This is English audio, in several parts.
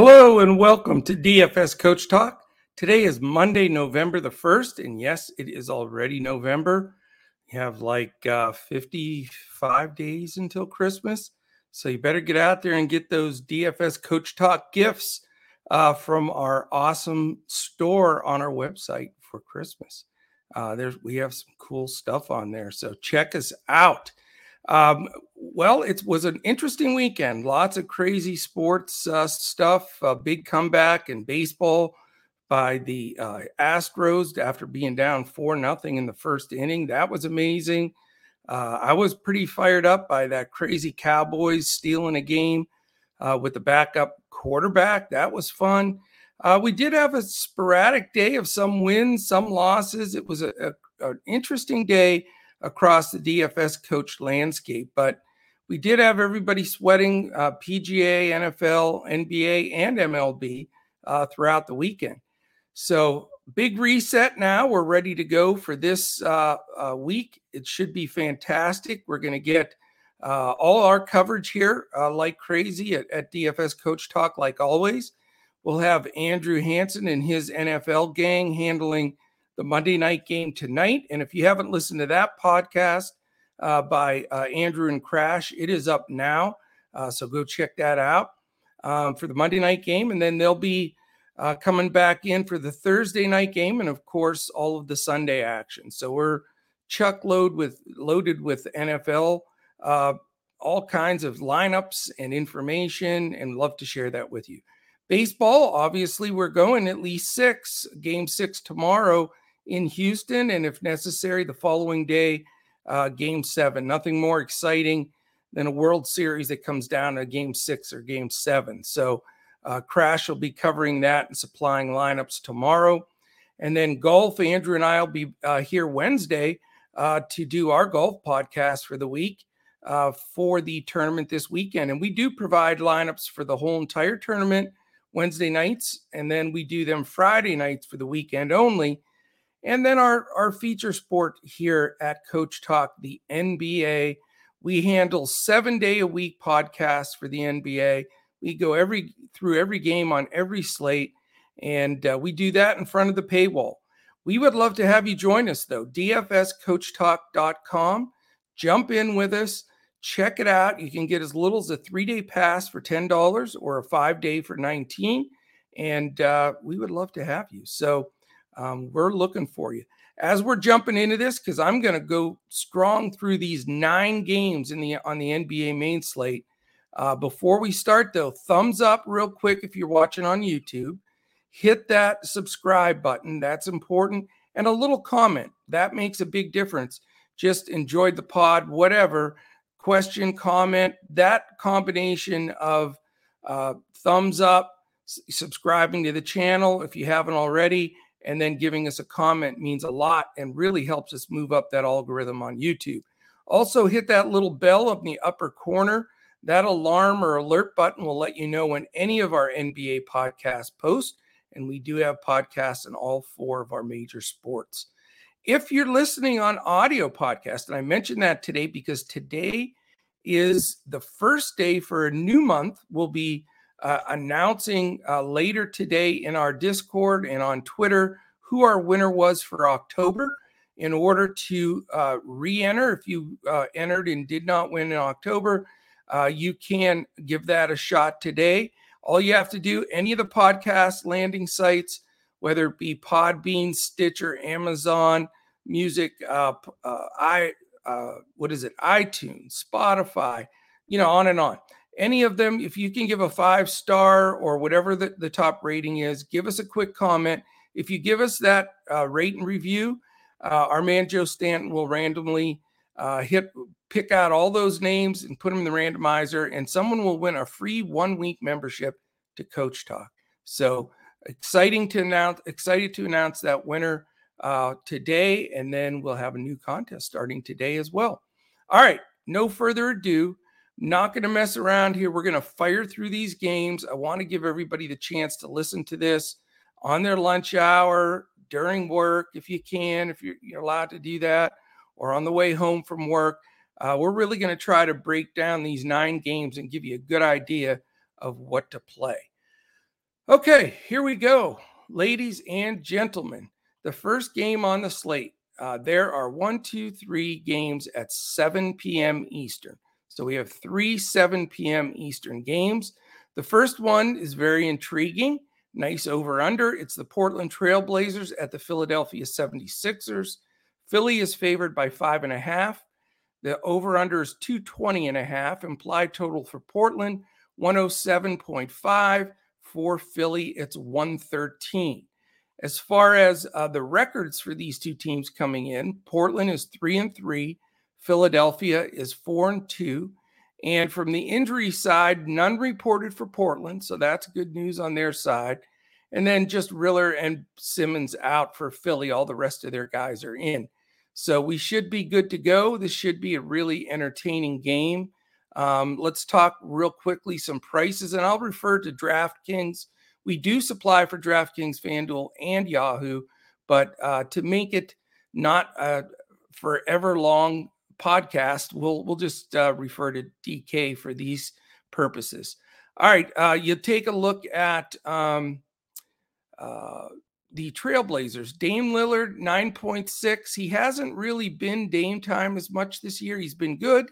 Hello and welcome to DFS Coach Talk. Today is Monday, November the 1st. And yes, it is already November. You have like uh, 55 days until Christmas. So you better get out there and get those DFS Coach Talk gifts uh, from our awesome store on our website for Christmas. Uh, there's we have some cool stuff on there. So check us out. Um, well, it was an interesting weekend. Lots of crazy sports uh, stuff. A big comeback in baseball by the uh, Astros after being down four nothing in the first inning. That was amazing. Uh, I was pretty fired up by that crazy Cowboys stealing a game uh, with the backup quarterback. That was fun. Uh, we did have a sporadic day of some wins, some losses. It was a, a, an interesting day across the DFS coach landscape. But we did have everybody sweating uh, PGA, NFL, NBA, and MLB uh, throughout the weekend. So, big reset now. We're ready to go for this uh, uh week. It should be fantastic. We're going to get uh, all our coverage here uh, like crazy at, at DFS Coach Talk, like always. We'll have Andrew Hanson and his NFL gang handling the Monday night game tonight. And if you haven't listened to that podcast uh, by uh, Andrew and Crash, it is up now. Uh, so go check that out um, for the Monday night game. And then they'll be uh, coming back in for the Thursday night game. And of course, all of the Sunday action. So we're chuck load with loaded with NFL, uh, all kinds of lineups and information, and love to share that with you. Baseball, obviously, we're going at least six, game six tomorrow in Houston, and if necessary, the following day, uh, game seven. Nothing more exciting than a World Series that comes down to game six or game seven. So, uh, Crash will be covering that and supplying lineups tomorrow. And then golf, Andrew and I will be uh, here Wednesday uh, to do our golf podcast for the week uh, for the tournament this weekend. And we do provide lineups for the whole entire tournament Wednesday nights, and then we do them Friday nights for the weekend only. And then our, our feature sport here at Coach Talk, the NBA. We handle seven day a week podcasts for the NBA. We go every through every game on every slate, and uh, we do that in front of the paywall. We would love to have you join us though. DFSCoachTalk.com. Jump in with us. Check it out. You can get as little as a three day pass for $10 or a five day for 19 And uh, we would love to have you. So um, we're looking for you. As we're jumping into this, because I'm going to go strong through these nine games in the on the NBA main slate. Uh, before we start, though, thumbs up real quick if you're watching on YouTube. Hit that subscribe button. That's important. And a little comment. That makes a big difference. Just enjoyed the pod, whatever. Question, comment, that combination of uh, thumbs up, subscribing to the channel if you haven't already, and then giving us a comment means a lot and really helps us move up that algorithm on YouTube. Also, hit that little bell up in the upper corner. That alarm or alert button will let you know when any of our NBA podcasts post. And we do have podcasts in all four of our major sports. If you're listening on audio podcast, and I mentioned that today because today is the first day for a new month. We'll be uh, announcing uh, later today in our Discord and on Twitter who our winner was for October. In order to uh, re enter, if you uh, entered and did not win in October, uh, you can give that a shot today. All you have to do, any of the podcast landing sites, whether it be Podbean, Stitcher, Amazon Music, uh, I, what is it, iTunes, Spotify, you know, on and on any of them, if you can give a five star or whatever the, the top rating is, give us a quick comment. If you give us that uh, rate and review, uh, our man Joe Stanton will randomly uh, hit pick out all those names and put them in the randomizer, and someone will win a free one week membership to Coach Talk. So exciting to announce! Excited to announce that winner uh, today, and then we'll have a new contest starting today as well. All right, no further ado. Not going to mess around here. We're going to fire through these games. I want to give everybody the chance to listen to this on their lunch hour, during work, if you can, if you're, you're allowed to do that, or on the way home from work. Uh, we're really going to try to break down these nine games and give you a good idea of what to play. Okay, here we go. Ladies and gentlemen, the first game on the slate. Uh, there are one, two, three games at 7 p.m. Eastern. So we have three 7 p.m. Eastern games. The first one is very intriguing. Nice over under. It's the Portland Trailblazers at the Philadelphia 76ers. Philly is favored by five and a half. The over under is 220 and a half. Implied total for Portland 107.5 for Philly, it's 113. As far as uh, the records for these two teams coming in, Portland is three and three, Philadelphia is four and two. And from the injury side, none reported for Portland. So that's good news on their side. And then just Riller and Simmons out for Philly. All the rest of their guys are in. So we should be good to go. This should be a really entertaining game. Um, let's talk real quickly some prices, and I'll refer to DraftKings. We do supply for DraftKings, FanDuel, and Yahoo, but uh, to make it not a forever long podcast, we'll we'll just uh, refer to DK for these purposes. All right, uh, you take a look at um, uh, the Trailblazers. Dame Lillard, 9.6. He hasn't really been Dame time as much this year. He's been good.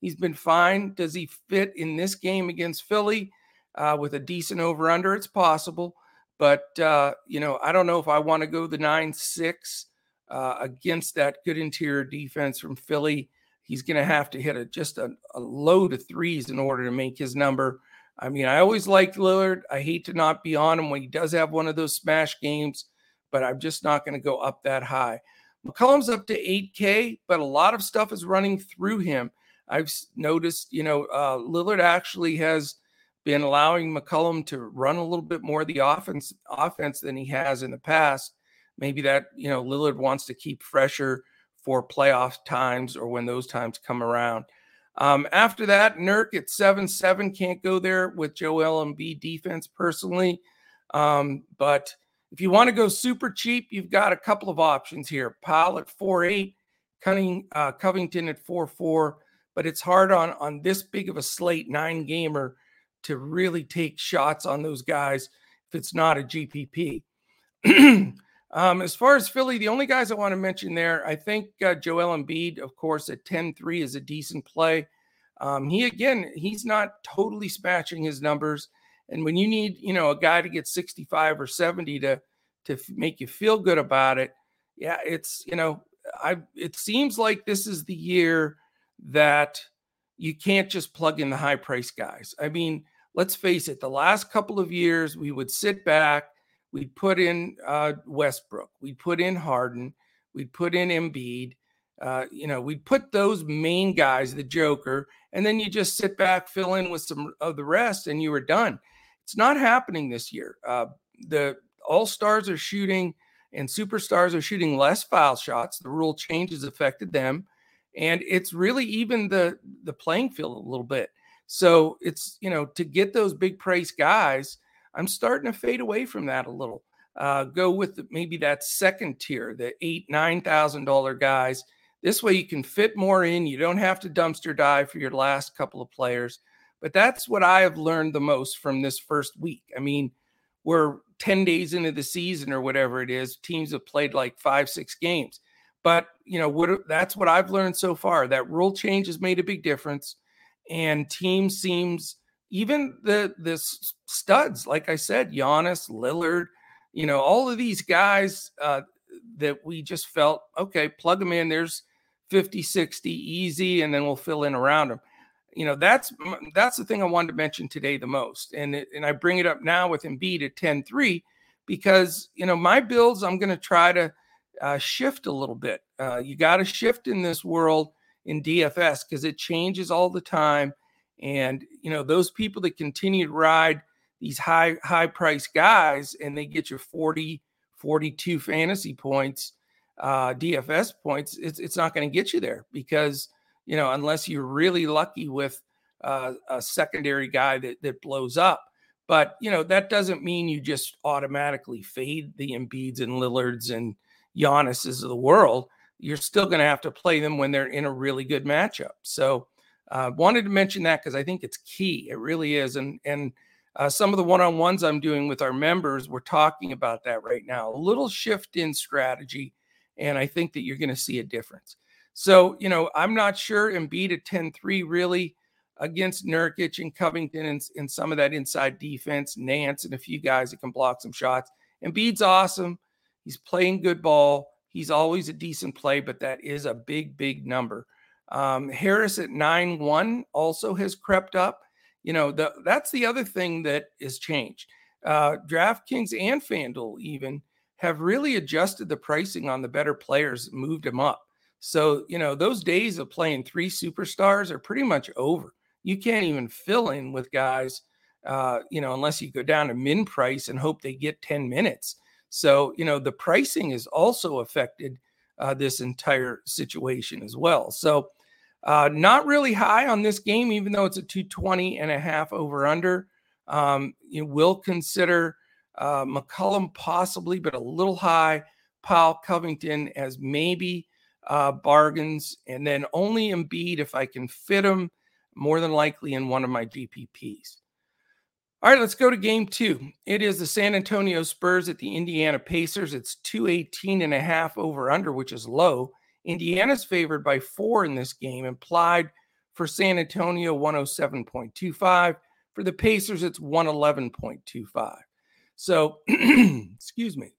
He's been fine. Does he fit in this game against Philly uh, with a decent over under? It's possible. But, uh, you know, I don't know if I want to go the 9 6 uh, against that good interior defense from Philly. He's going to have to hit a, just a, a load of threes in order to make his number. I mean, I always liked Lillard. I hate to not be on him when he does have one of those smash games, but I'm just not going to go up that high. McCollum's up to 8K, but a lot of stuff is running through him. I've noticed, you know, uh, Lillard actually has been allowing McCollum to run a little bit more of the offense offense than he has in the past. Maybe that you know Lillard wants to keep fresher for playoff times or when those times come around. Um, after that, Nurk at seven seven can't go there with Joel Embiid defense personally, um, but if you want to go super cheap, you've got a couple of options here. Powell at four eight, Cunning, uh, Covington at four four but it's hard on on this big of a slate nine gamer to really take shots on those guys if it's not a GPP. um, as far as Philly, the only guys I want to mention there, I think uh, Joel Embiid, of course, at 10-3 is a decent play. Um, he again, he's not totally smashing his numbers, and when you need, you know, a guy to get 65 or 70 to to make you feel good about it, yeah, it's you know, I it seems like this is the year that you can't just plug in the high price guys. I mean, let's face it, the last couple of years, we would sit back, we'd put in uh, Westbrook, we'd put in Harden, we'd put in Embiid. Uh, you know, we'd put those main guys, the Joker, and then you just sit back, fill in with some of the rest, and you were done. It's not happening this year. Uh, the all stars are shooting and superstars are shooting less foul shots. The rule change has affected them and it's really even the the playing field a little bit. So it's you know to get those big price guys, I'm starting to fade away from that a little. Uh, go with maybe that second tier, the eight nine thousand dollar guys. This way you can fit more in. You don't have to dumpster dive for your last couple of players. But that's what I have learned the most from this first week. I mean, we're 10 days into the season or whatever it is. Teams have played like five, six games. But you know what? That's what I've learned so far. That rule change has made a big difference, and team seems even the this studs, like I said, Giannis, Lillard, you know, all of these guys uh, that we just felt okay, plug them in. There's 50, 60 easy, and then we'll fill in around them. You know, that's that's the thing I wanted to mention today the most, and it, and I bring it up now with Embiid at 10-3 because you know my builds. I'm going to try to uh, shift a little bit. Uh, you got to shift in this world in DFS because it changes all the time. And you know those people that continue to ride these high high price guys and they get you 40, 42 fantasy points, uh, DFS points. It's it's not going to get you there because you know unless you're really lucky with uh, a secondary guy that that blows up. But you know that doesn't mean you just automatically fade the Embiids and Lillards and Giannis's of the world, you're still going to have to play them when they're in a really good matchup. So, uh, wanted to mention that because I think it's key. It really is, and and Uh, some of the one on ones I'm doing with our members, we're talking about that right now. A little shift in strategy, and I think that you're going to see a difference. So, you know, I'm not sure Embiid at 10 3 really against Nurkic and Covington and, and some of that inside defense, Nance and a few guys that can block some shots. Embiid's awesome. He's playing good ball. He's always a decent play, but that is a big, big number. Um, Harris at 9 1 also has crept up. You know, the, that's the other thing that has changed. Uh, DraftKings and FanDuel even have really adjusted the pricing on the better players, moved them up. So, you know, those days of playing three superstars are pretty much over. You can't even fill in with guys, uh, you know, unless you go down to min price and hope they get 10 minutes. So, you know, the pricing is also affected uh, this entire situation as well. So, uh, not really high on this game, even though it's a 220 and a half over under. Um, you will consider uh, McCollum possibly, but a little high. Powell Covington as maybe uh, bargains, and then only Embiid if I can fit him, more than likely in one of my GPPs. All right, let's go to game two. It is the San Antonio Spurs at the Indiana Pacers. It's 218 and a half over under, which is low. Indiana's favored by four in this game, implied for San Antonio 107.25. For the Pacers, it's 111.25. So, excuse me.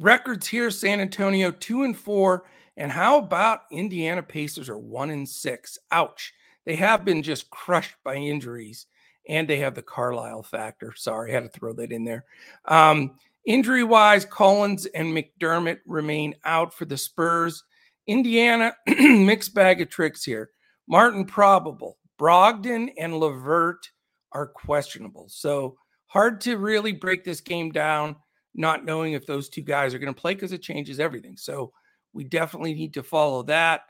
Records here San Antonio 2 and 4. And how about Indiana Pacers are 1 and 6? Ouch. They have been just crushed by injuries and they have the Carlisle factor. Sorry, I had to throw that in there. Um, injury wise, Collins and McDermott remain out for the Spurs. Indiana, mixed bag of tricks here. Martin probable. Brogdon and LeVert are questionable. So hard to really break this game down not knowing if those two guys are going to play because it changes everything. So we definitely need to follow that.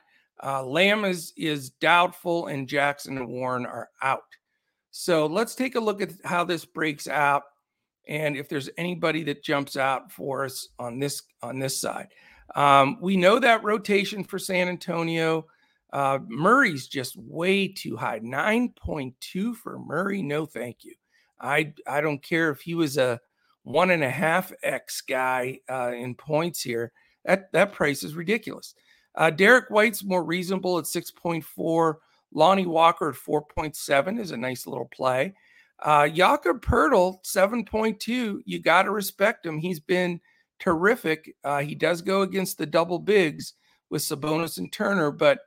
Uh, Lamb is is doubtful, and Jackson and Warren are out. So let's take a look at how this breaks out, and if there's anybody that jumps out for us on this on this side. Um, we know that rotation for San Antonio. Uh, Murray's just way too high. 9.2 for Murray. No, thank you. I I don't care if he was a one and a half X guy uh, in points here. That that price is ridiculous. Uh, Derrick White's more reasonable at 6.4. Lonnie Walker at 4.7 is a nice little play. Uh, Jakob Poeltl, 7.2. You got to respect him. He's been terrific. Uh, he does go against the double bigs with Sabonis and Turner, but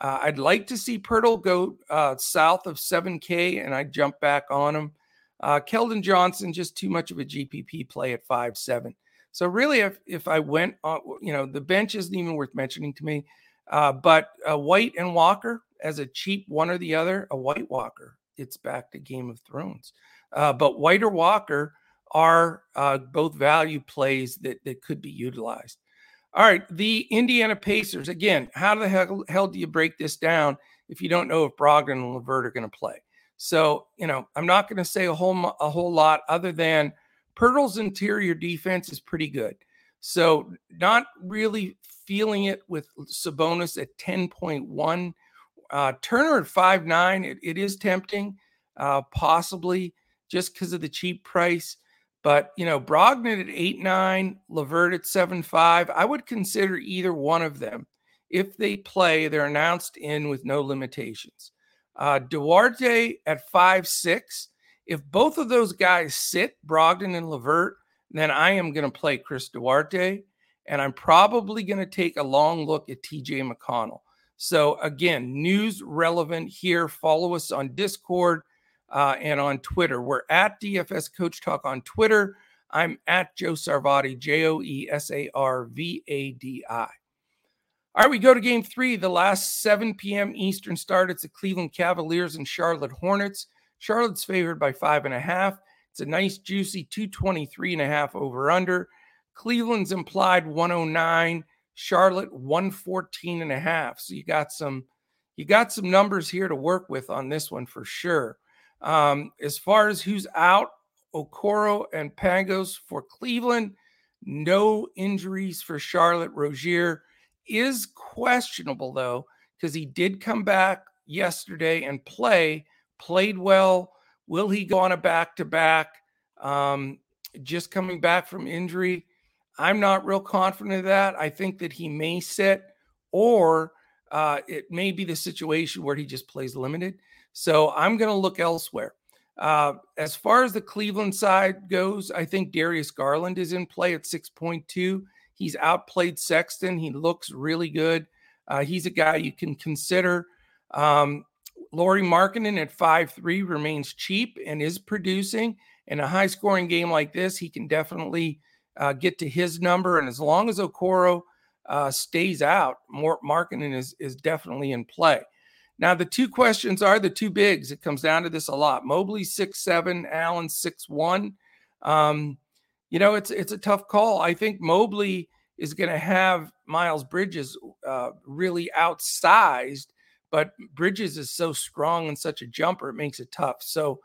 uh, I'd like to see Poeltl go uh, south of 7K and I jump back on him. Uh, Keldon Johnson, just too much of a GPP play at five seven. So really, if if I went on, you know, the bench isn't even worth mentioning to me. Uh, but White and Walker as a cheap one or the other, a White Walker, it's back to Game of Thrones. Uh, but White or Walker are uh, both value plays that that could be utilized. All right, the Indiana Pacers again. How the hell, hell do you break this down if you don't know if Brogdon and LeVert are going to play? So, you know, I'm not going to say a whole a whole lot other than Poeltl's interior defense is pretty good. So, not really feeling it with Sabonis at 10.1. Uh, Turner at 5.9, it, it is tempting, uh, possibly just because of the cheap price. But, you know, Brogdon at eight nine, LeVert at seven five. I would consider either one of them. If they play, they're announced in with no limitations. Uh, Duarte at five six. If both of those guys sit, Brogdon and LeVert, then I am going to play Chris Duarte, and I'm probably going to take a long look at TJ McConnell. So again, news relevant here. Follow us on Discord uh, and on Twitter. We're at DFS Coach Talk on Twitter. I'm at Joe Sarvadi, J O E S A R V A D I. All right, we go to game three, the last 7 p.m. Eastern start. It's the Cleveland Cavaliers and Charlotte Hornets. Charlotte's favored by five and a half. It's a nice, juicy 223 and a half over under. Cleveland's implied 109, Charlotte 114 and a half. So you got some you got some numbers here to work with on this one for sure. Um, as far as who's out, Okoro and Pangos for Cleveland, no injuries for Charlotte. Rozier is questionable though, because he did come back yesterday and play, played well, Will he go on a back to back? Just coming back from injury, I'm not real confident of that. I think that he may sit, or uh, it may be the situation where he just plays limited. So I'm going to look elsewhere. Uh, as far as the Cleveland side goes, I think Darius Garland is in play at 6.2. He's outplayed Sexton. He looks really good. Uh, he's a guy you can consider. Um, Lauri Markkanen at 5.3 remains cheap and is producing. In a high scoring game like this, he can definitely uh, get to his number. And as long as Okoro uh, stays out, more Markkanen is, is definitely in play. Now, the two questions are the two bigs. It comes down to this a lot. Mobley six seven, Allen six one. Um, you know, it's it's a tough call. I think Mobley is going to have Miles Bridges uh, really outsized, but Bridges is so strong and such a jumper, it makes it tough. So,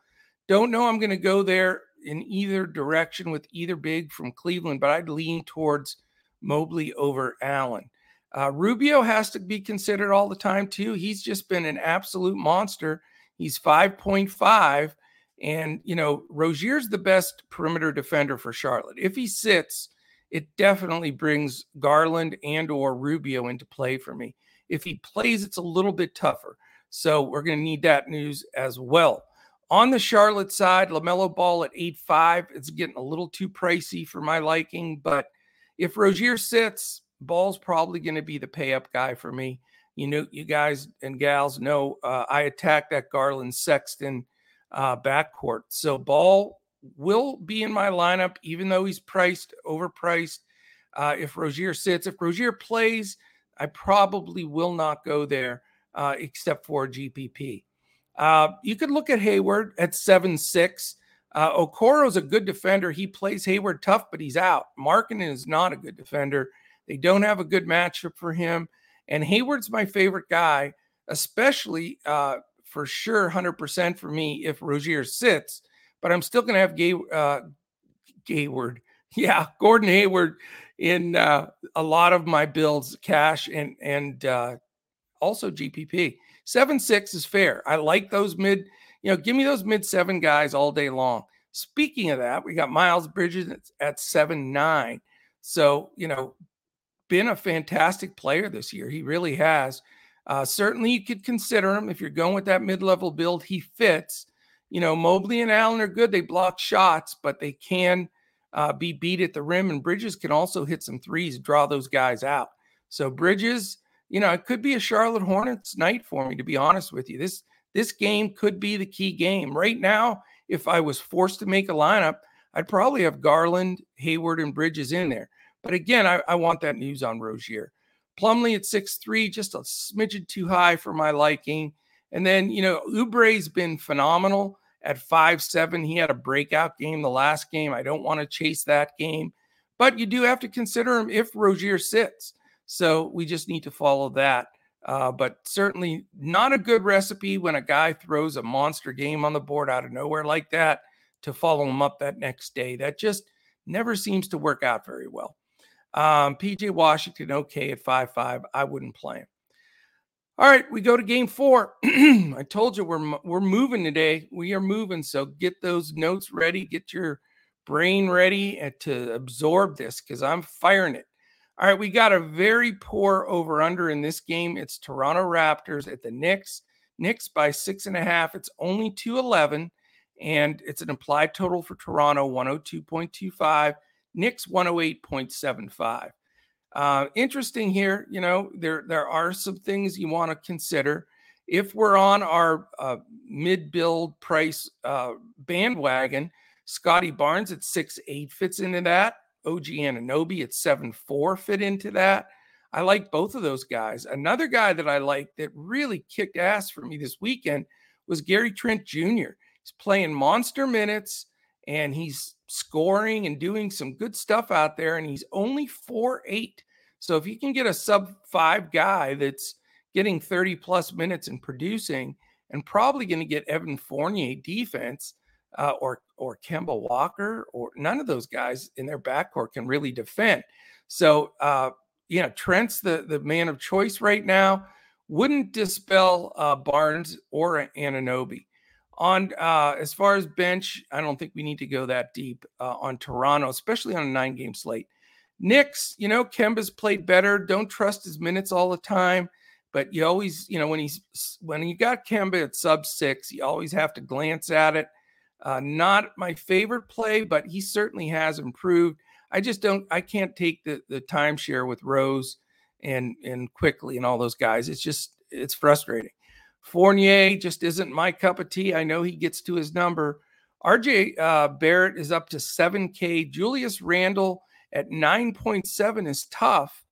don't know I'm going to go there in either direction with either big from Cleveland, but I'd lean towards Mobley over Allen. Uh, Rubio has to be considered all the time, too. He's just been an absolute monster. He's 5.5. And, you know, Rozier's the best perimeter defender for Charlotte. If he sits, it definitely brings Garland and or Rubio into play for me. If he plays, it's a little bit tougher. So we're going to need that news as well. On the Charlotte side, LaMelo Ball at 8-5. It's getting a little too pricey for my liking, but if Rozier sits, Ball's probably going to be the pay up guy for me. You know, you guys and gals know uh, I attack that Garland Sexton uh, backcourt. So Ball will be in my lineup, even though he's priced, overpriced. Uh, if Rozier sits, if Rozier plays, I probably will not go there uh, except for GPP. Uh, you could look at Hayward at seven six. Uh, Okoro's a good defender. He plays Hayward tough, but he's out. Markkanen is not a good defender. They don't have a good matchup for him. And Hayward's my favorite guy, especially uh, for sure, 100% for me if Rozier sits. But I'm still going to have Gay, uh, Gayward. Yeah, Gordon Hayward in uh, a lot of my builds, cash and and uh, also GPP. Seven six is fair. I like those mid. You know, give me those mid seven guys all day long. Speaking of that, we got Miles Bridges at seven nine. So you know, been a fantastic player this year. He really has. Uh, certainly, you could consider him if you're going with that mid-level build. He fits. You know, Mobley and Allen are good. They block shots, but they can uh, be beat at the rim. And Bridges can also hit some threes, draw those guys out. So Bridges, you know, it could be a Charlotte Hornets night for me. To be honest with you, this this game could be the key game right now. If I was forced to make a lineup, I'd probably have Garland, Hayward, and Bridges in there. But again, I, I want that news on Rozier. Plumlee at six three, just a smidgen too high for my liking. And then, you know, Oubre's been phenomenal at five seven. He had a breakout game the last game. I don't want to chase that game, but you do have to consider him if Rozier sits. So we just need to follow that. Uh, but certainly not a good recipe when a guy throws a monster game on the board out of nowhere like that to follow him up that next day. That just never seems to work out very well. Um, PJ Washington, okay at 5 5. I wouldn't play him. All right, we go to game four. I told you we're we're moving today. We are moving, so get those notes ready, get your brain ready uh, to absorb this because I'm firing it. All right, we got a very poor over under in this game. It's Toronto Raptors at the Knicks. Knicks by six and a half. It's only 211, and it's an implied total for Toronto 102.25. Knicks 108.75. Uh, interesting here, you know, there there are some things you want to consider. If we're on our uh, mid build price uh, bandwagon, Scottie Barnes at six eight fits into that. OG Anunoby at seven four fit into that. I like both of those guys. Another guy that I like that really kicked ass for me this weekend was Gary Trent Jr. He's playing monster minutes and he's scoring and doing some good stuff out there. And he's only four eight. So if you can get a sub five guy that's getting 30 plus minutes and producing, and probably going to get Evan Fournier defense, uh, or or Kemba Walker, or none of those guys in their backcourt can really defend. So uh, you know, Trent's the the man of choice right now. Wouldn't dispel uh, Barnes or Anunoby. On uh, as far as bench, I don't think we need to go that deep uh, on Toronto, especially on a nine game slate. Knicks, you know, Kemba's played better. Don't trust his minutes all the time, but you always, you know, when he's when you got Kemba at sub six, you always have to glance at it. Uh, not my favorite play, but he certainly has improved. I just don't, I can't take the the timeshare with Rose and and Quickley and all those guys. It's just it's frustrating. Fournier just isn't my cup of tea. I know he gets to his number. RJ uh, Barrett is up to 7K. Julius Randle at 9.7 is tough,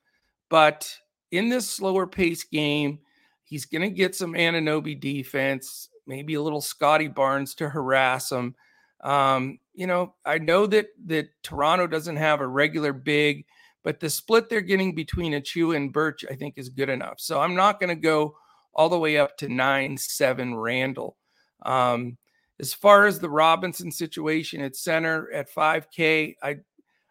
but in this slower pace game, he's going to get some Anunoby defense, maybe a little Scottie Barnes to harass him. Um, you know, I know that that Toronto doesn't have a regular big, but the split they're getting between Achiuwa and Birch, I think, is good enough. So I'm not going to go all the way up to nine seven Randle. Um, as far as the Robinson situation at center at 5K, I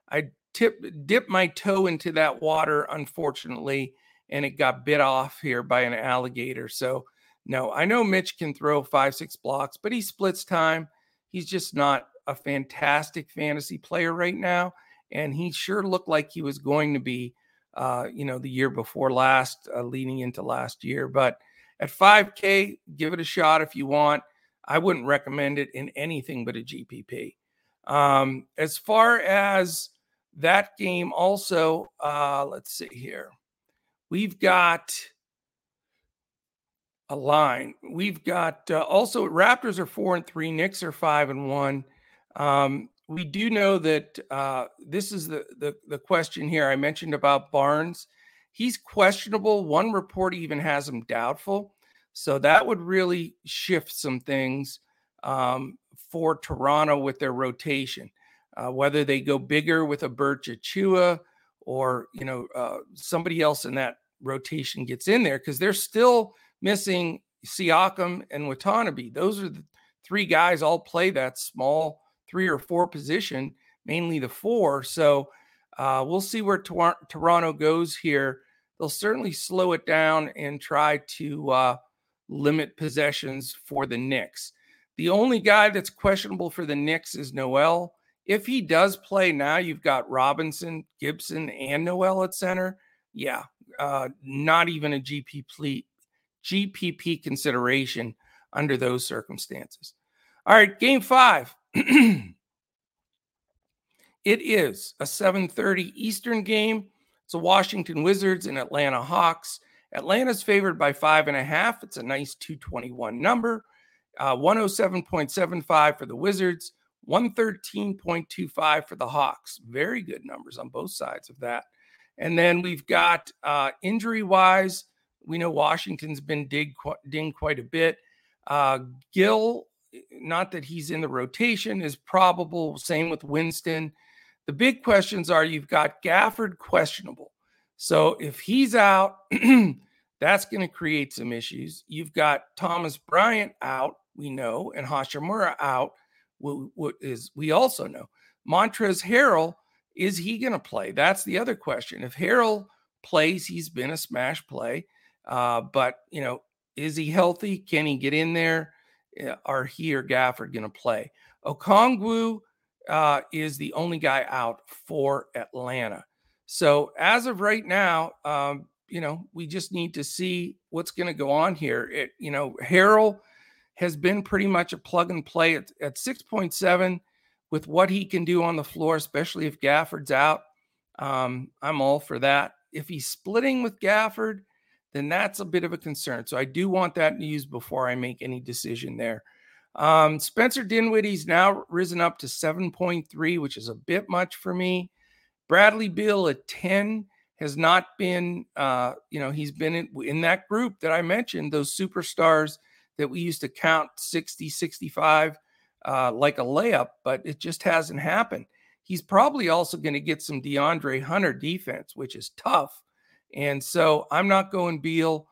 I tip dip my toe into that water, unfortunately, and it got bit off here by an alligator. So no, I know Mitch can throw five, six blocks, but he splits time. He's just not a fantastic fantasy player right now. And he sure looked like he was going to be, uh, you know, the year before last, uh, leading into last year. But at 5K, give it a shot if you want. I wouldn't recommend it in anything but a GPP. Um, as far as that game, also, uh, let's see here. We've got a line. We've got uh, also Raptors are four and three, Knicks are five and one. Um, we do know that uh, this is the, the the question here. I mentioned about Barnes. He's questionable. One report even has him doubtful. So that would really shift some things um, for Toronto with their rotation. Uh, whether they go bigger with a Birch Achiuwa or you know uh, somebody else in that rotation gets in there because they're still missing Siakam and Watanabe. Those are the three guys all play that small three or four position, mainly the four. So uh, we'll see where Tor- Toronto goes here. They'll certainly slow it down and try to uh, limit possessions for the Knicks. The only guy that's questionable for the Knicks is Noel. If he does play now, you've got Robinson, Gibson, and Noel at center. Yeah, uh, not even a GPP, GPP consideration under those circumstances. All right, game five. it is a 7:30 Eastern game. It's a Washington Wizards and Atlanta Hawks. Atlanta's favored by five and a half. It's a nice 221 number. Uh, 107.75 for the Wizards, 113.25 for the Hawks. Very good numbers on both sides of that. And then we've got uh, injury wise, we know Washington's been dig, dinged quite a bit. Uh, Gill, not that he's in the rotation, is probable. Same with Winston. The big questions are you've got Gafford questionable. So if he's out, that's going to create some issues. You've got Thomas Bryant out, we know, and Hachimura out, what is we also know. Montrezl Harrell, is he going to play? That's the other question. If Harrell plays, he's been a smash play. Uh, but you know, is he healthy? Can he get in there? Are he or Gafford going to play? Okongwu uh, is the only guy out for Atlanta. So as of right now, um, you know, we just need to see what's going to go on here. It, you know, Harrell has been pretty much a plug and play at, at 6.7 with what he can do on the floor, especially if Gafford's out. Um, I'm all for that. If he's splitting with Gafford, then that's a bit of a concern. So I do want that news before I make any decision there. Um, Spencer Dinwiddie's now risen up to 7.3, which is a bit much for me. Bradley Beal at 10 has not been, uh, you know, he's been in, in that group that I mentioned, those superstars that we used to count 60, 65 uh, like a layup, but it just hasn't happened. He's probably also going to get some DeAndre Hunter defense, which is tough. And so I'm not going Beal.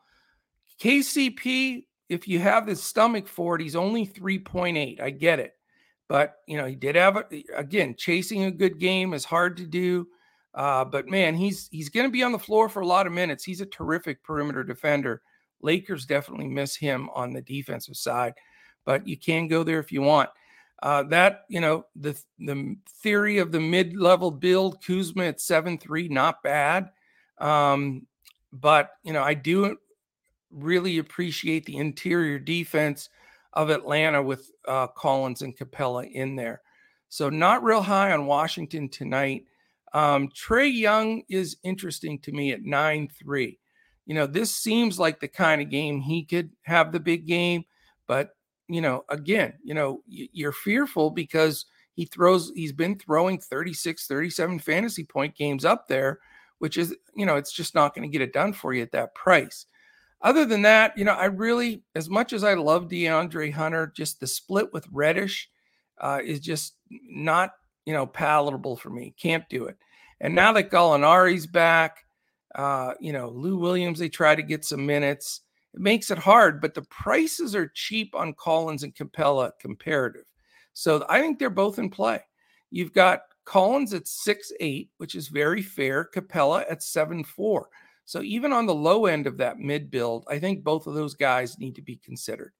KCP, if you have the stomach for it, he's only 3.8. I get it. But you know, he did have a, again chasing a good game is hard to do. Uh, but man, he's he's going to be on the floor for a lot of minutes. He's a terrific perimeter defender. Lakers definitely miss him on the defensive side. but you can go there if you want. Uh, that you know the the theory of the mid level build Kuzma at seven three not bad, um, but you know I do really appreciate the interior defense of Atlanta with uh, Collins and Capela in there. So not real high on Washington tonight. Um, Trae Young is interesting to me at nine three. You know this seems like the kind of game he could have the big game, but you know, again, you know, you're fearful because he throws, he's been throwing 36, 37 fantasy point games up there, which is, you know, it's just not going to get it done for you at that price. Other than that, you know, I really, as much as I love DeAndre Hunter, just the split with Reddish uh, is just not, you know, palatable for me. Can't do it. And now that Gallinari's back, uh, you know, Lou Williams, they try to get some minutes. It makes it hard, but the prices are cheap on Collins and Capela comparative. So I think they're both in play. You've got Collins at six eight, which is very fair, Capela at seven four. So even on the low end of that mid build, I think both of those guys need to be considered.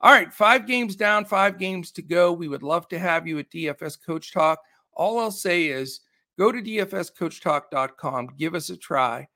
All right, five games down, five games to go. We would love to have you at DFS Coach Talk. All I'll say is go to dfscoachtalk.com, give us a try.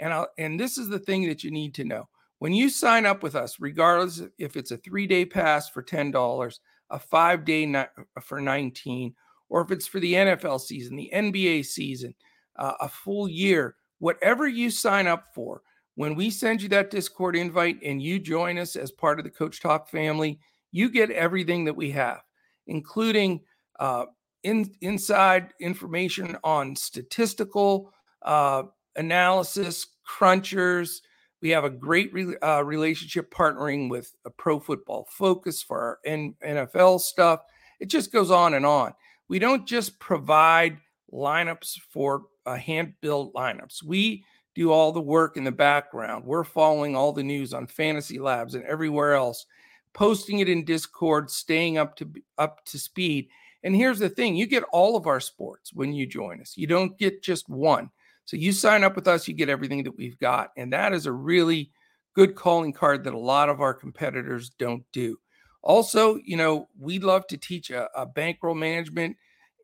And I'll, and this is the thing that you need to know. When you sign up with us, regardless if it's a three day pass for $10, a five day uh, for 19, or if it's for the NFL season, the NBA season, uh, a full year, whatever you sign up for, when we send you that Discord invite and you join us as part of the Coach Talk family, you get everything that we have, including uh, in, inside information on statistical uh, analysis, crunchers, we have a great re- uh, relationship partnering with a Pro Football Focus for our N- NFL stuff. It just goes on and on. We don't just provide lineups for uh, hand built lineups. We do all the work in the background. We're following all the news on Fantasy Labs and everywhere else, posting it in Discord, staying up to up to speed. And here's the thing: you get all of our sports when you join us. You don't get just one. So you sign up with us, you get everything that we've got. And that is a really good calling card that a lot of our competitors don't do. Also, you know, we love to teach a, a bankroll management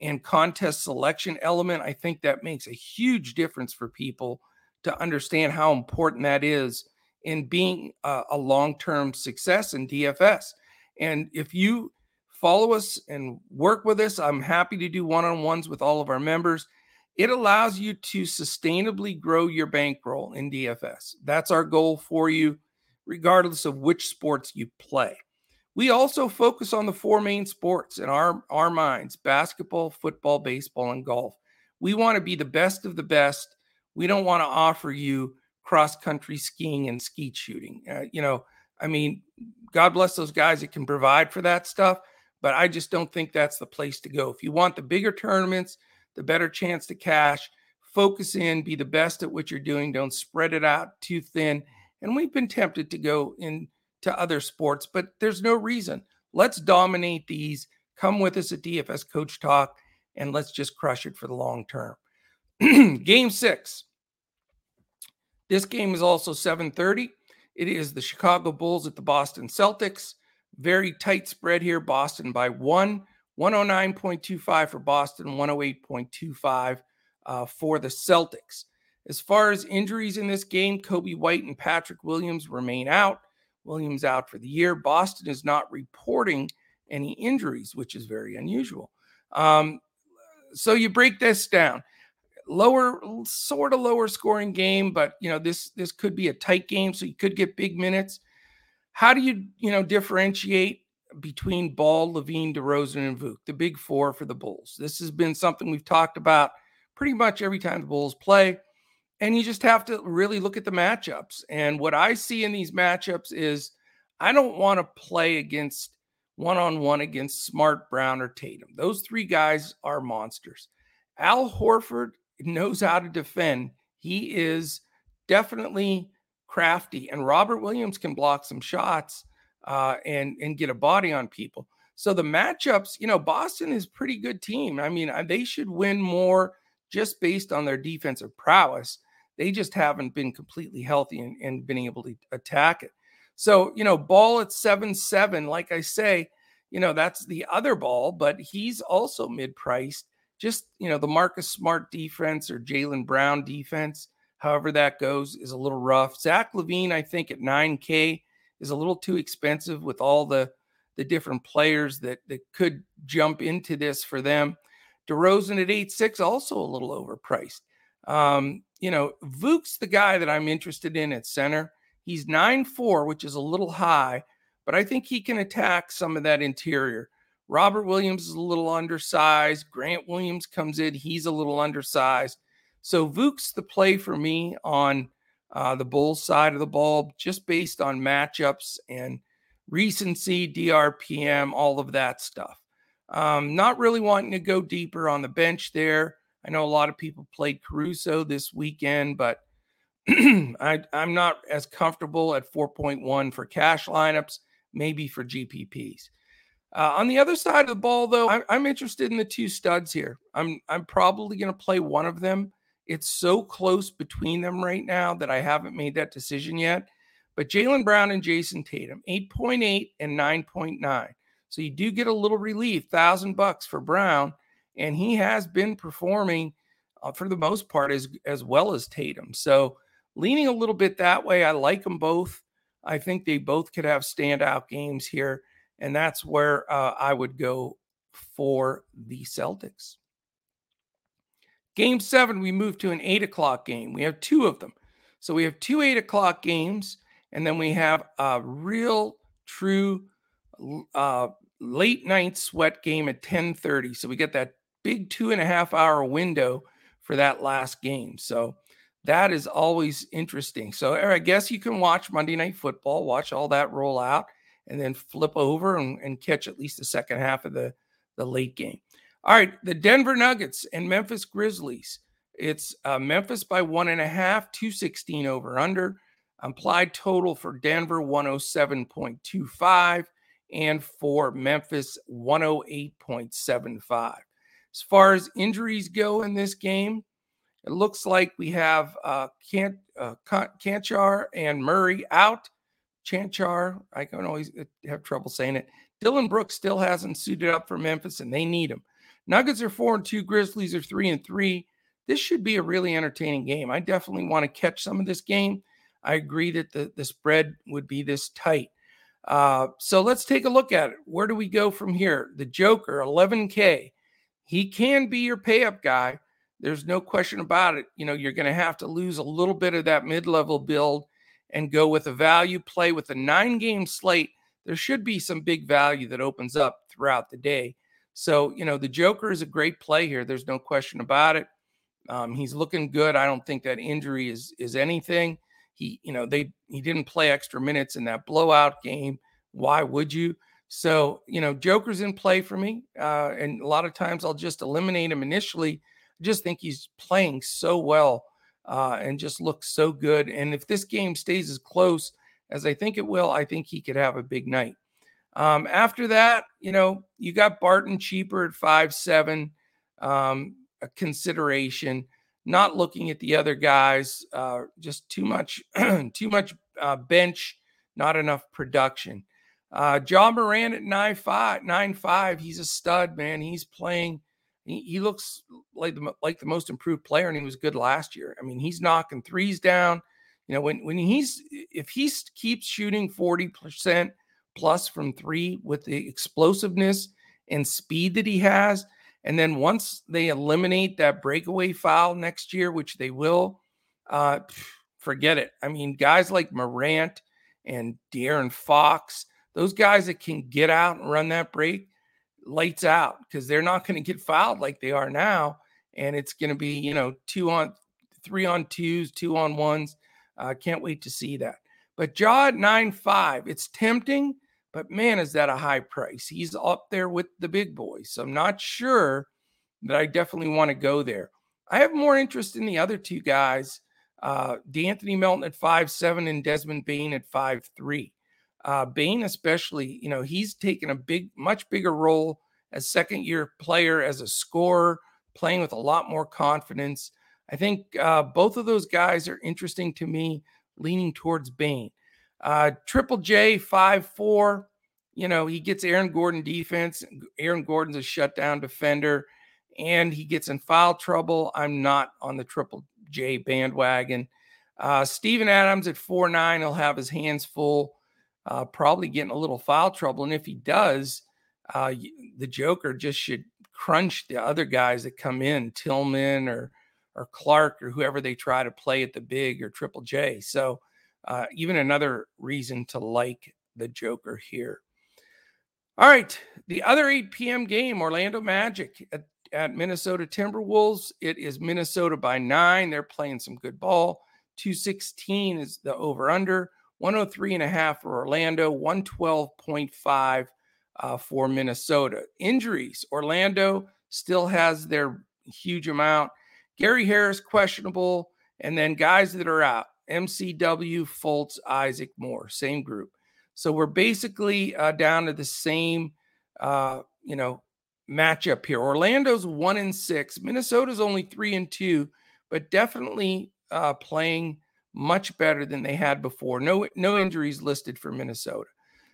and contest selection element. I think that makes a huge difference for people to understand how important that is in being a, a long term success in DFS. And if you follow us and work with us, I'm happy to do one on ones with all of our members. It allows you to sustainably grow your bankroll in DFS. That's our goal for you, regardless of which sports you play. We also focus on the four main sports in our, our minds basketball, football, baseball, and golf. We want to be the best of the best. We don't want to offer you cross country skiing and skeet shooting. Uh, you know, I mean, God bless those guys that can provide for that stuff, but I just don't think that's the place to go. If you want the bigger tournaments, the better chance to cash. Focus in, be the best at what you're doing. Don't spread it out too thin. And we've been tempted to go into other sports, but there's no reason. Let's dominate these. Come with us at DFS Coach Talk and let's just crush it for the long term. game six. This game is also 7:30. It is the Chicago Bulls at the Boston Celtics. Very tight spread here. Boston by one. 109.25 for Boston, 108.25 uh, for the Celtics. As far as injuries in this game, Coby White and Patrick Williams remain out. Williams out for the year. Boston is not reporting any injuries, which is very unusual. Um, so you break this down. Lower, sort of lower scoring game, but you know this this could be a tight game, so you could get big minutes. How do you you know differentiate between Ball, LaVine, DeRozan, and Vuk, the big four for the Bulls. This has been something we've talked about pretty much every time the Bulls play. And you just have to really look at the matchups. And what I see in these matchups is I don't want to play against one on one against Smart, Brown, or Tatum. Those three guys are monsters. Al Horford knows how to defend. He is definitely crafty, and Robert Williams can block some shots uh, and and get a body on people. So the matchups, you know, Boston is pretty good team. I mean, they should win more just based on their defensive prowess. They just haven't been completely healthy and, and been able to attack it. So, you know, ball at 7 7, like I say, you know, that's the other ball, but he's also mid priced. Just, you know, the Marcus Smart defense or Jaylen Brown defense, however that goes, is a little rough. Zach LaVine, I think at 9K is a little too expensive with all the the different players that that could jump into this for them. DeRozan at 8-6, also a little overpriced. Um, you know, Vuk's the guy that I'm interested in at center. He's 9-4, which is a little high, but I think he can attack some of that interior. Robert Williams is a little undersized. Grant Williams comes in, he's a little undersized. So Vuk's the play for me on uh, the Bulls side of the ball, just based on matchups and recency, DRPM, all of that stuff. Um, not really wanting to go deeper on the bench there. I know a lot of people played Caruso this weekend, but I, am not as comfortable at 4.1 for cash lineups, maybe for GPPs. Uh, on the other side of the ball, though, I'm, I'm interested in the two studs here. I'm I'm probably going to play one of them. It's so close between them right now that I haven't made that decision yet. But Jaylen Brown and Jayson Tatum, 8.8 and 9.9. So you do get a little relief, thousand bucks for Brown, and he has been performing uh, for the most part as as well as Tatum. So leaning a little bit that way, I like them both. I think they both could have standout games here, and that's where uh, I would go for the Celtics. Game seven, we move to an eight o'clock game. We have two of them. So we have two eight o'clock games, and then we have a real, true uh, late night sweat game at 10:30. So we get that big two and a half hour window for that last game. So that is always interesting. So I guess you can watch Monday Night Football, watch all that roll out, and then flip over and, and catch at least the second half of the, the late game. All right, the Denver Nuggets and Memphis Grizzlies. It's uh, Memphis by one and a half, 216 over under. Implied total for Denver 107.25 and for Memphis 108.75. As far as injuries go in this game, it looks like we have uh, Kant, uh, and Murray out. Chanchar, I can always uh, have trouble saying it. Dillon Brooks still hasn't suited up for Memphis, and they need him. Nuggets are four and two. Grizzlies are three and three. This should be a really entertaining game. I definitely want to catch some of this game. I agree that the, the spread would be this tight. Uh, so let's take a look at it. Where do we go from here? The Joker, 11K. He can be your pay up guy. There's no question about it. You know, you're going to have to lose a little bit of that mid level build and go with a value play with a nine game slate. There should be some big value that opens up throughout the day. So, you know, the Joker is a great play here. There's no question about it. Um, he's looking good. I don't think that injury is is anything. He, you know, they he didn't play extra minutes in that blowout game. Why would you? So, you know, Joker's in play for me. Uh, and a lot of times I'll just eliminate him initially. I just think he's playing so well uh, and just looks so good. And if this game stays as close as I think it will, I think he could have a big night. Um, after that, you know, you got Barton cheaper at five seven, um, a consideration not looking at the other guys, uh, just too much, too much uh, bench, not enough production. Uh, Ja Morant at nine five, nine five. He's a stud, man. He's playing. He, he looks like the like the most improved player, and he was good last year. I mean, he's knocking threes down. You know, when when he's if he keeps shooting forty percent plus from three with the explosiveness and speed that he has, and then once they eliminate that breakaway foul next year, which they will, uh, forget it. I mean, guys like Morant and De'Aaron Fox, those guys that can get out and run that break, lights out because they're not going to get fouled like they are now. And it's going to be, you know, two on three on twos, two on ones. I uh, can't wait to see that. But Ja at 9 5, it's tempting but man, is that a high price? He's up there with the big boys. So I'm not sure that I definitely want to go there. I have more interest in the other two guys, uh, De'Anthony Melton at five seven and Desmond Bane at five three. Uh, Bane, especially, you know, he's taken a big, much bigger role as second year player, as a scorer, playing with a lot more confidence. I think uh, both of those guys are interesting to me, leaning towards Bane. Uh, Triple J, 5 4. You know, he gets Aaron Gordon defense. Aaron Gordon's a shutdown defender, and he gets in foul trouble. I'm not on the Triple J bandwagon. Uh, Steven Adams at 4 9, he'll have his hands full, uh, probably getting a little foul trouble. And if he does, uh, the Joker just should crunch the other guys that come in, Tillman or or Clark or whoever they try to play at the big or Triple J. So uh, even another reason to like the Joker here. All right, the other 8 p.m. game, Orlando Magic at, at Minnesota Timberwolves. It is Minnesota by nine. They're playing some good ball. 216 is the over under. 103 and a half for Orlando, 112.5 uh, for Minnesota. Injuries Orlando still has their huge amount. Gary Harris, questionable. And then guys that are out MCW, Fultz, Isaac Moore, same group. So we're basically uh, down to the same, uh, you know, matchup here. Orlando's one and six. Minnesota's only three and two, but definitely uh, playing much better than they had before. No, no injuries listed for Minnesota.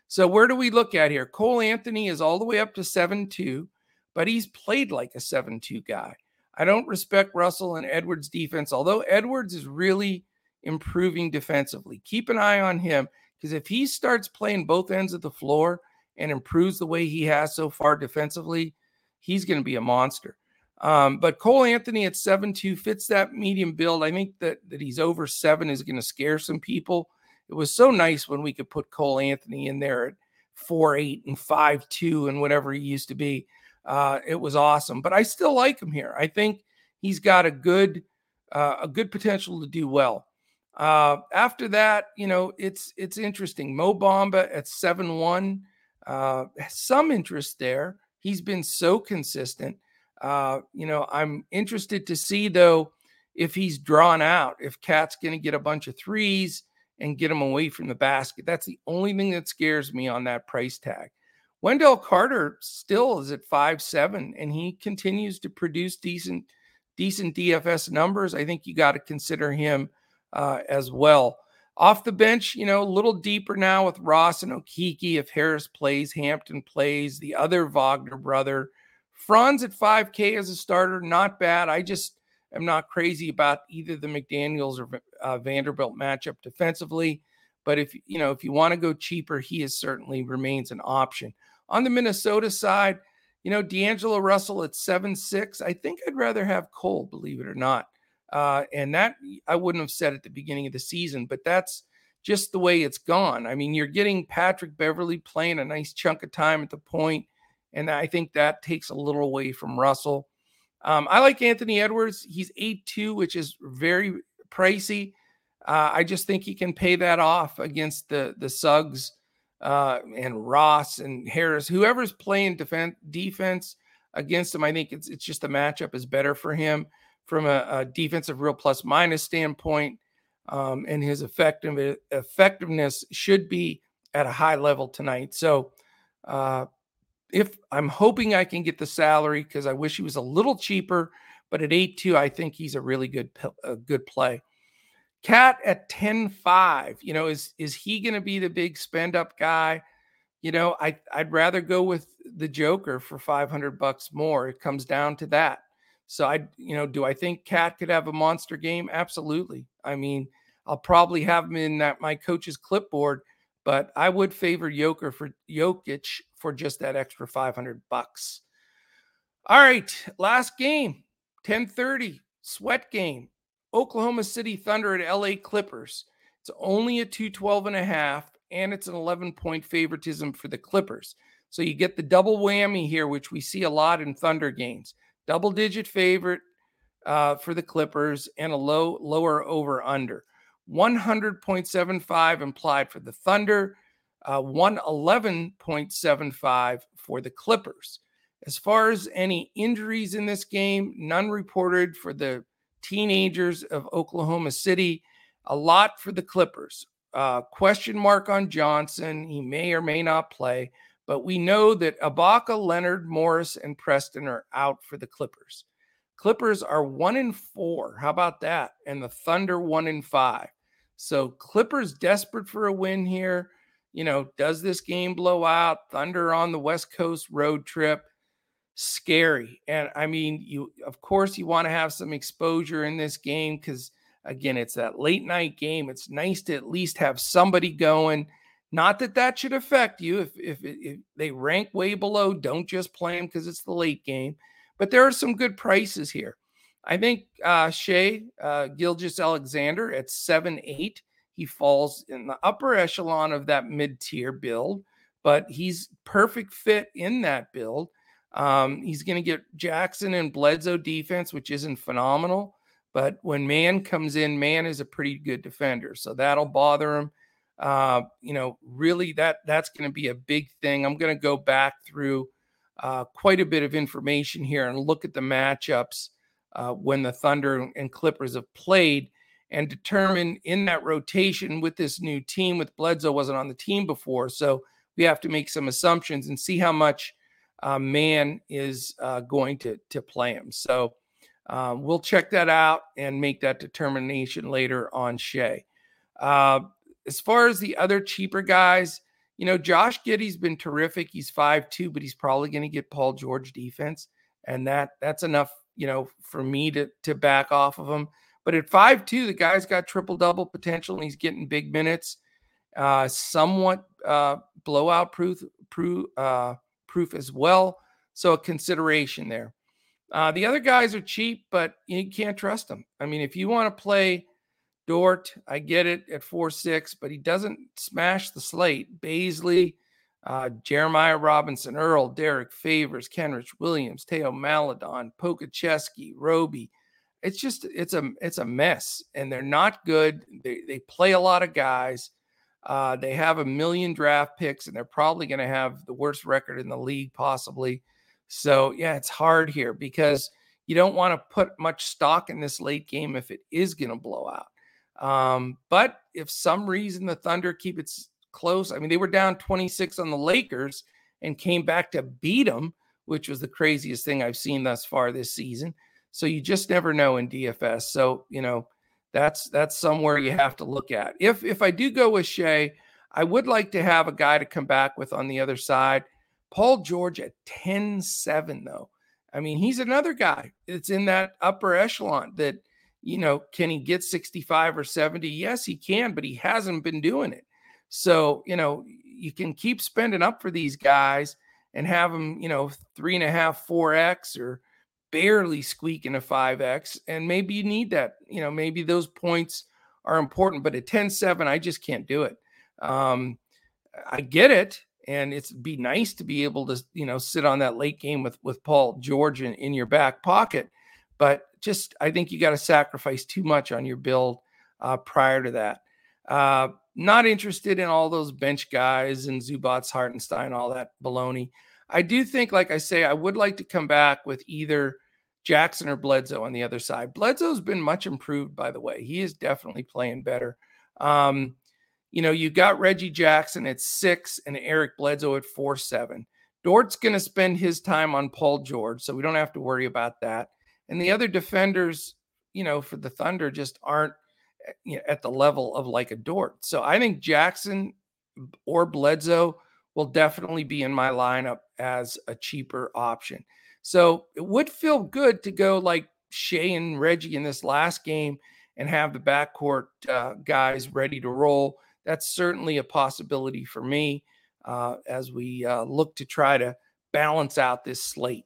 So where do we look at here? Cole Anthony is all the way up to seven two, but he's played like a seven two guy. I don't respect Russell and Edwards' defense, although Edwards is really improving defensively. Keep an eye on him because if he starts playing both ends of the floor and improves the way he has so far defensively, he's going to be a monster. Um, but Cole Anthony at 7-2 fits that medium build. I think that, that he's over seven is going to scare some people. It was so nice when we could put Cole Anthony in there at 4-8 and 5-2 and whatever he used to be. Uh, it was awesome. But I still like him here. I think he's got a good uh, a good potential to do well. Uh, after that, you know, it's it's interesting. Mo Bamba at seven one, uh, some interest there. He's been so consistent. Uh, you know, I'm interested to see though if he's drawn out. If KAT's going to get a bunch of threes and get him away from the basket. That's the only thing that scares me on that price tag. Wendell Carter still is at five seven, and he continues to produce decent decent DFS numbers. I think you got to consider him uh, as well. Off the bench, you know, a little deeper now with Ross and Okeke. If Harris plays, Hampton plays, the other Wagner brother. Franz at 5K as a starter, not bad. I just am not crazy about either the McDaniels or uh, Vanderbilt matchup defensively. But if you know if you want to go cheaper, he is certainly remains an option. On the Minnesota side, you know D'Angelo Russell at seven six. I think I'd rather have Cole, believe it or not. Uh, and that I wouldn't have said at the beginning of the season, but that's just the way it's gone. I mean, you're getting Patrick Beverley playing a nice chunk of time at the point, and I think that takes a little away from Russell. Um, I like Anthony Edwards. He's 8 2, which is very pricey. Uh, I just think he can pay that off against the the Suggs uh, and Ross and Harris, whoever's playing defense defense against him. I think it's it's just the matchup is better for him from a, a defensive real plus minus standpoint, um, and his effective effectiveness should be at a high level tonight. So, uh, if I'm hoping I can get the salary because I wish he was a little cheaper, but at eight two, I think he's a really good a good play. KAT at 10-5, you know, is is he going to be the big spend up guy? You know, I I'd rather go with the Joker for 500 bucks more. It comes down to that. So I, you know, do I think KAT could have a monster game? Absolutely. I mean, I'll probably have him in that my coach's clipboard, but I would favor Joker for Jokic for just that extra 500 bucks. All right, last game, 10:30, sweat game. Oklahoma City Thunder at LA Clippers. It's only a 212 and a half and it's an 11 point favoritism for the Clippers. So you get the double whammy here which we see a lot in Thunder games double digit favorite uh, for the Clippers and a low lower over under. 100.75 implied for the Thunder, uh, 111.75 for the Clippers. As far as any injuries in this game, none reported for the teenagers of Oklahoma City. A lot for the Clippers. Uh, question mark on Johnson. He may or may not play. But we know that Ibaka, Leonard, Morris, and Preston are out for the Clippers. Clippers are one in four. How about that? And the Thunder one in five. So Clippers desperate for a win here. You know, does this game blow out? Thunder on the West Coast road trip. Scary. And I mean, you of course you want to have some exposure in this game because again, it's that late night game. It's nice to at least have somebody going. Not that that should affect you. If if, if they rank way below, don't just play them because it's the late game. But there are some good prices here. I think uh, Shai uh, Gilgeous-Alexander at seven eight he falls in the upper echelon of that mid tier build, but he's perfect fit in that build. Um, he's going to get Jackson and Bledsoe defense, which isn't phenomenal. But when Mann comes in, Mann is a pretty good defender, so that'll bother him. Uh, you know, really that that's going to be a big thing. I'm going to go back through uh, quite a bit of information here and look at the matchups uh, when the Thunder and Clippers have played and determine in that rotation with this new team with Bledsoe wasn't on the team before. So we have to make some assumptions and see how much uh, Mann is uh, going to, to play him. So um, we'll check that out and make that determination later on Shai. Uh, as far as the other cheaper guys, you know, Josh Giddey's been terrific. He's five two, but he's probably going to get Paul George defense. And that that's enough, you know, for me to to back off of him. But at five two, the guy's got triple double potential and he's getting big minutes. Uh, somewhat uh, blowout proof, proof, uh, proof as well. So a consideration there. Uh, the other guys are cheap, but you can't trust them. I mean, if you want to play Dort, I get it at 4 6, but he doesn't smash the slate. Bazley, uh, Jeremiah Robinson, Earl, Derrick Favors, Kenrich Williams, Théo Maledon, Pokusevski, Roby, it's just it's a it's a mess and they're not good they, they play a lot of guys uh, they have a million draft picks and they're probably going to have the worst record in the league possibly. So yeah it's hard here because you don't want to put much stock in this late game if it is going to blow out. Um, but if some reason the thunder keep it close i mean they were down 26 on the lakers and came back to beat them which was the craziest thing i've seen thus far this season so you just never know in DFS. So, you know, that's that's somewhere you have to look at. If if I do go with Shai, I would like to have a guy to come back with on the other side. Paul George at 10-7, though. I mean, he's another guy. It's in that upper echelon that, you know, can he get 65 or 70? Yes, he can, but he hasn't been doing it. So, you know, you can keep spending up for these guys and have them, you know, three and a half, four X or barely squeaking a 5x and maybe you need that you know maybe those points are important but at 10-7 i just can't do it. Um i get it and it's be nice to be able to you know sit on that late game with with paul george in, in your back pocket but just i think you got to sacrifice too much on your build uh, prior to that. Uh, not interested in all those bench guys and Zubac hartenstein all that baloney I do think, like I say, I would like to come back with either Jackson or Bledsoe on the other side. Bledsoe's been much improved, by the way. He is definitely playing better. Um, you know, you got Reggie Jackson at six and Eric Bledsoe at four seven. Dort's going to spend his time on Paul George, so we don't have to worry about that. And the other defenders, you know, for the Thunder just aren't eh, at the level of like a Dort. So I think Jackson or Bledsoe will definitely be in my lineup as a cheaper option. So it would feel good to go like Shai and Reggie in this last game and have the backcourt uh, guys ready to roll. That's certainly a possibility for me uh, as we uh, look to try to balance out this slate.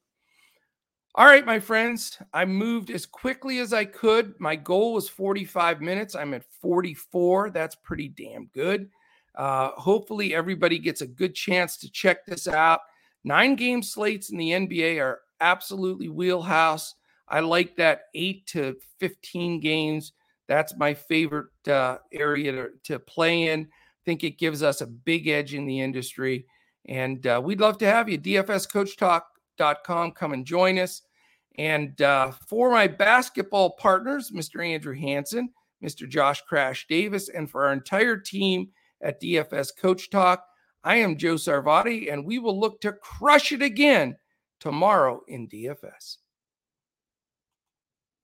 All right, my friends, I moved as quickly as I could. My goal was 45 minutes. I'm at 44. That's pretty damn good. Uh, hopefully, everybody gets a good chance to check this out. Nine game slates in the NBA are absolutely wheelhouse. I like that eight to 15 games. That's my favorite uh, area to, to play in. I think it gives us a big edge in the industry. And uh, we'd love to have you. DFSCoachTalk.com. Come and join us. And uh, for my basketball partners, Mr. Andrew Hanson, Mr. Josh Crash Davis, and for our entire team at DFS Coach Talk, I am Joe Sarvadi, and we will look to crush it again tomorrow in DFS.